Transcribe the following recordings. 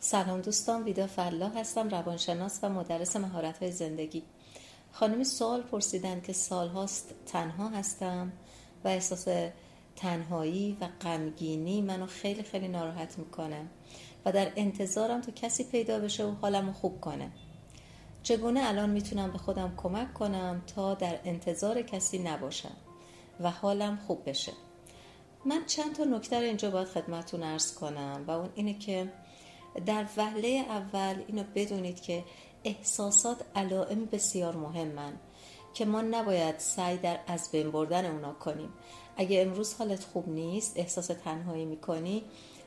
سلام دوستان ویدا فلا هستم روانشناس و مدرس مهارت های زندگی. خانمی سوال پرسیدن که سال هاست تنها هستم و احساس تنهایی و غمگینی منو خیلی خیلی ناراحت می‌کنه و در انتظارم تا کسی پیدا بشه و حالمو خوب کنه. چگونه الان می‌تونم به خودم کمک کنم تا در انتظار کسی نباشم و حالم خوب بشه؟ من چند تا نکته اینجا باید خدمتتون ارز کنم و اون اینه که در وهله اول اینو بدونید که احساسات علائم بسیار مهمن که ما نباید سعی در از بین بردن اونا کنیم. اگه امروز حالت خوب نیست احساس تنهایی می‌کنی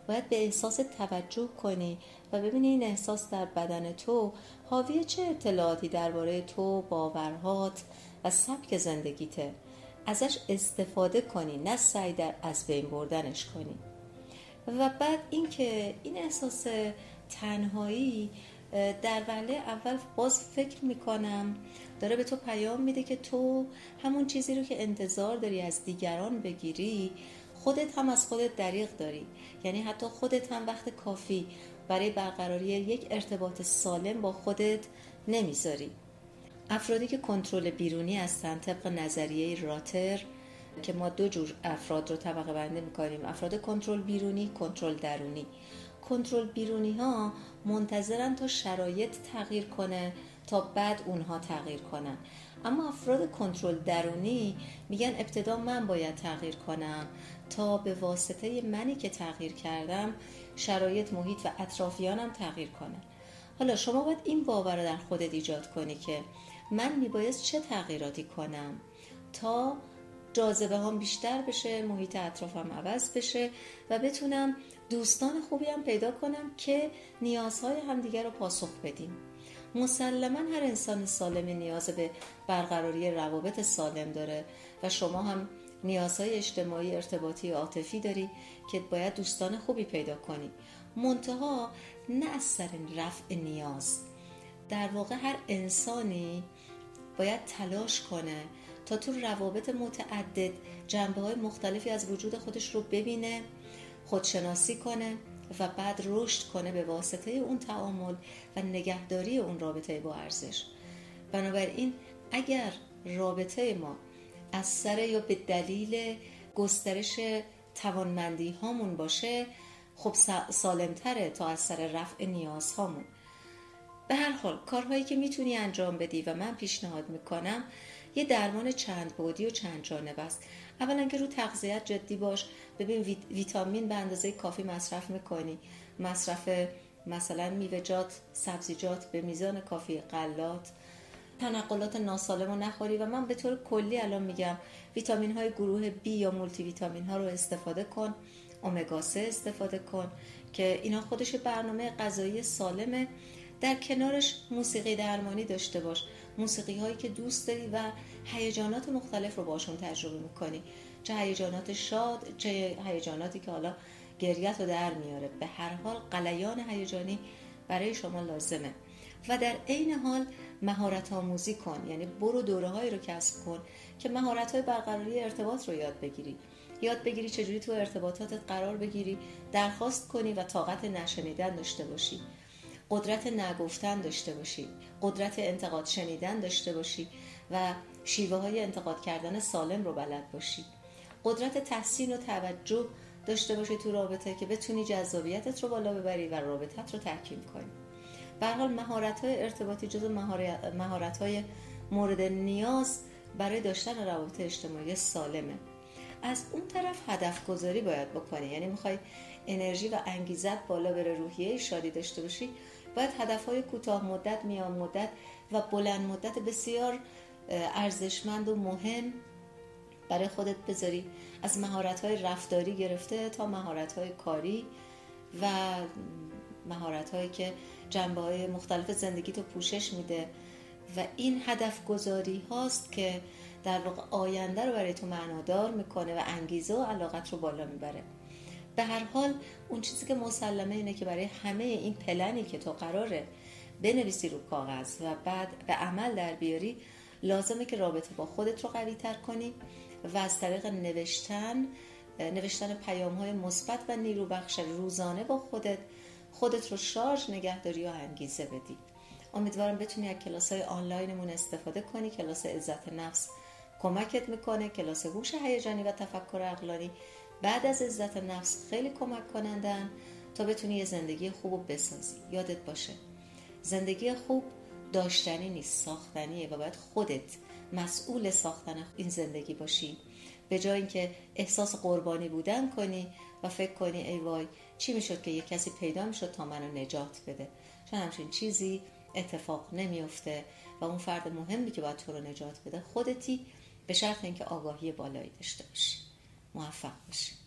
باید به احساس توجه کنی و ببینی این احساس در بدن تو حاوی چه اطلاعاتی درباره تو باورهات و سبک زندگیته. ازش استفاده کنی نه سعی در از بین بردنش کنی. و بعد اینکه این احساس تنهایی در وله اول باز فکر می‌کنم داره به تو پیام میده که تو همون چیزی رو که انتظار داری از دیگران بگیری خودت هم از خودت دریغ داری. یعنی حتی خودت هم وقت کافی برای برقراری یک ارتباط سالم با خودت نمی‌ذاری. افرادی که کنترل بیرونی هستن طبق نظریه راتر که ما دو جور افراد رو طبقه بندی می‌کنیم. افراد کنترل بیرونی کنترل درونی. کنترل بیرونی ها منتظرن تا شرایط تغییر کنه تا بعد اونها تغییر کنن. اما افراد کنترل درونی میگن ابتدا من باید تغییر کنم. تا به واسطه منی که تغییر کردم شرایط محیط و اطرافیانم تغییر کنن حالا شما باید این باور در خودت ایجاد کنی که من میبایست چه تغییراتی کنم؟ تا جاذبه هم بیشتر بشه محیط اطرافم عوض بشه و بتونم دوستان خوبی هم پیدا کنم که نیازهای همدیگر رو پاسخ بدیم. مسلما هر انسان سالمی نیاز به برقراری روابط سالم داره و شما هم نیازهای اجتماعی ارتباطی عاطفی داری که باید دوستان خوبی پیدا کنی. منتها نه از سر رفع نیاز. در واقع هر انسانی باید تلاش کنه تا تو روابط متعدد جنبه های مختلفی از وجود خودش رو ببینه خودشناسی کنه و بعد رشد کنه به واسطه اون تعامل و نگهداری اون رابطه با ارزش. بنابراین اگر رابطه ما از سر یا به دلیل گسترش توانمندی هامون باشه خب سالمتره تا از سر رفع نیاز هامون به هر حال کارهایی که می‌تونی انجام بدی و من پیشنهاد می‌کنم یه درمان چند بودی و چند جانبه است. اولا که رو تغذیت جدی باش. ببین ویتامین به اندازه کافی مصرف می‌کنی. مصرف مثلا میوه‌جات سبزیجات به میزان کافی قلات تنقلات ناسالم رو نخوری و من به طور کلی الان میگم ویتامین های گروه B یا مولتی ویتامین ها رو استفاده کن. اومگا 3 استفاده کن که اینا خودش برنامه غذایی سالمه. در کنارش موسیقی درمانی داشته باش. موسیقی هایی که دوست داری و هیجانات مختلف رو باشون تجربه می‌کنی. چه هیجانات شاد چه هیجاناتی که حالا گریت رو در میاره. به هر حال قلیان هیجانی برای شما لازمه. و در عین حال مهارت آموزی کن. یعنی برو دوره هایی رو کسب کن که مهارت های برقراری ارتباط رو یاد بگیری. یاد بگیری چجوری تو ارتباطاتت قرار بگیری درخواست کنی و طاقت نشنیدن داشته باشی. قدرت نگفتن داشته باشی قدرت انتقاد شنیدن داشته باشی و شیوه های انتقاد کردن سالم رو بلد باشی. قدرت تحسین و توجه داشته باشی تو رابطه که بتونی جذابیتت رو بالا ببری و رابطت رو تحکیم کنی. به حال مهارت های ارتباطی جز مهارت های مورد نیاز برای داشتن روابط اجتماعی سالمه. از اون طرف هدف گذاری باید بکنی یعنی می‌خوای انرژی و انگیزت بالا بره روحیه شادی داشته باشی باید هدف های کوتاه مدت میان مدت و بلند مدت بسیار ارزشمند و مهم برای خودت بذاری. از مهارت های رفتاری گرفته تا مهارت های کاری و مهارت هایی که جنبه های مختلف زندگی تو پوشش میده. و این هدف گذاری هاست که در واقع آینده رو برای تو معنادار می‌کنه و انگیزه و علاقت رو بالا می‌بره. به هر حال اون چیزی که مسلمه اینه که برای همه این پلنی که تو قراره بنویسی رو کاغذ و بعد به عمل در بیاری لازمه که رابطه با خودت رو قوی تر کنی و از طریق نوشتن نوشتن پیام های مثبت و نیروبخش روزانه با خودت خودت رو شارژ نگه داری و انگیزه بدی. امیدوارم بتونی از کلاس های آنلاینمون استفاده کنی. کلاس عزت نفس کمکت می‌کنه. کلاس هوش هیجانی و تفکر عقلانی بعد از عزت نفس خیلی کمک کنندن تا بتونی یه زندگی خوب و بسازی. یادت باشه. زندگی خوب داشتنی نیست ساختنیه و باید خودت مسئول ساختن این زندگی باشی. به جای اینکه احساس قربانی بودن کنی و فکر کنی ای وای چی می‌شد که یه کسی پیدا می‌شد تا منو نجات بده؟ چون همچین چیزی اتفاق نمیفته و اون فرد مهمی که باید تو رو نجات بده خودتی به شرط اینکه آگاهی بالایی داشته باشی. موفق باشی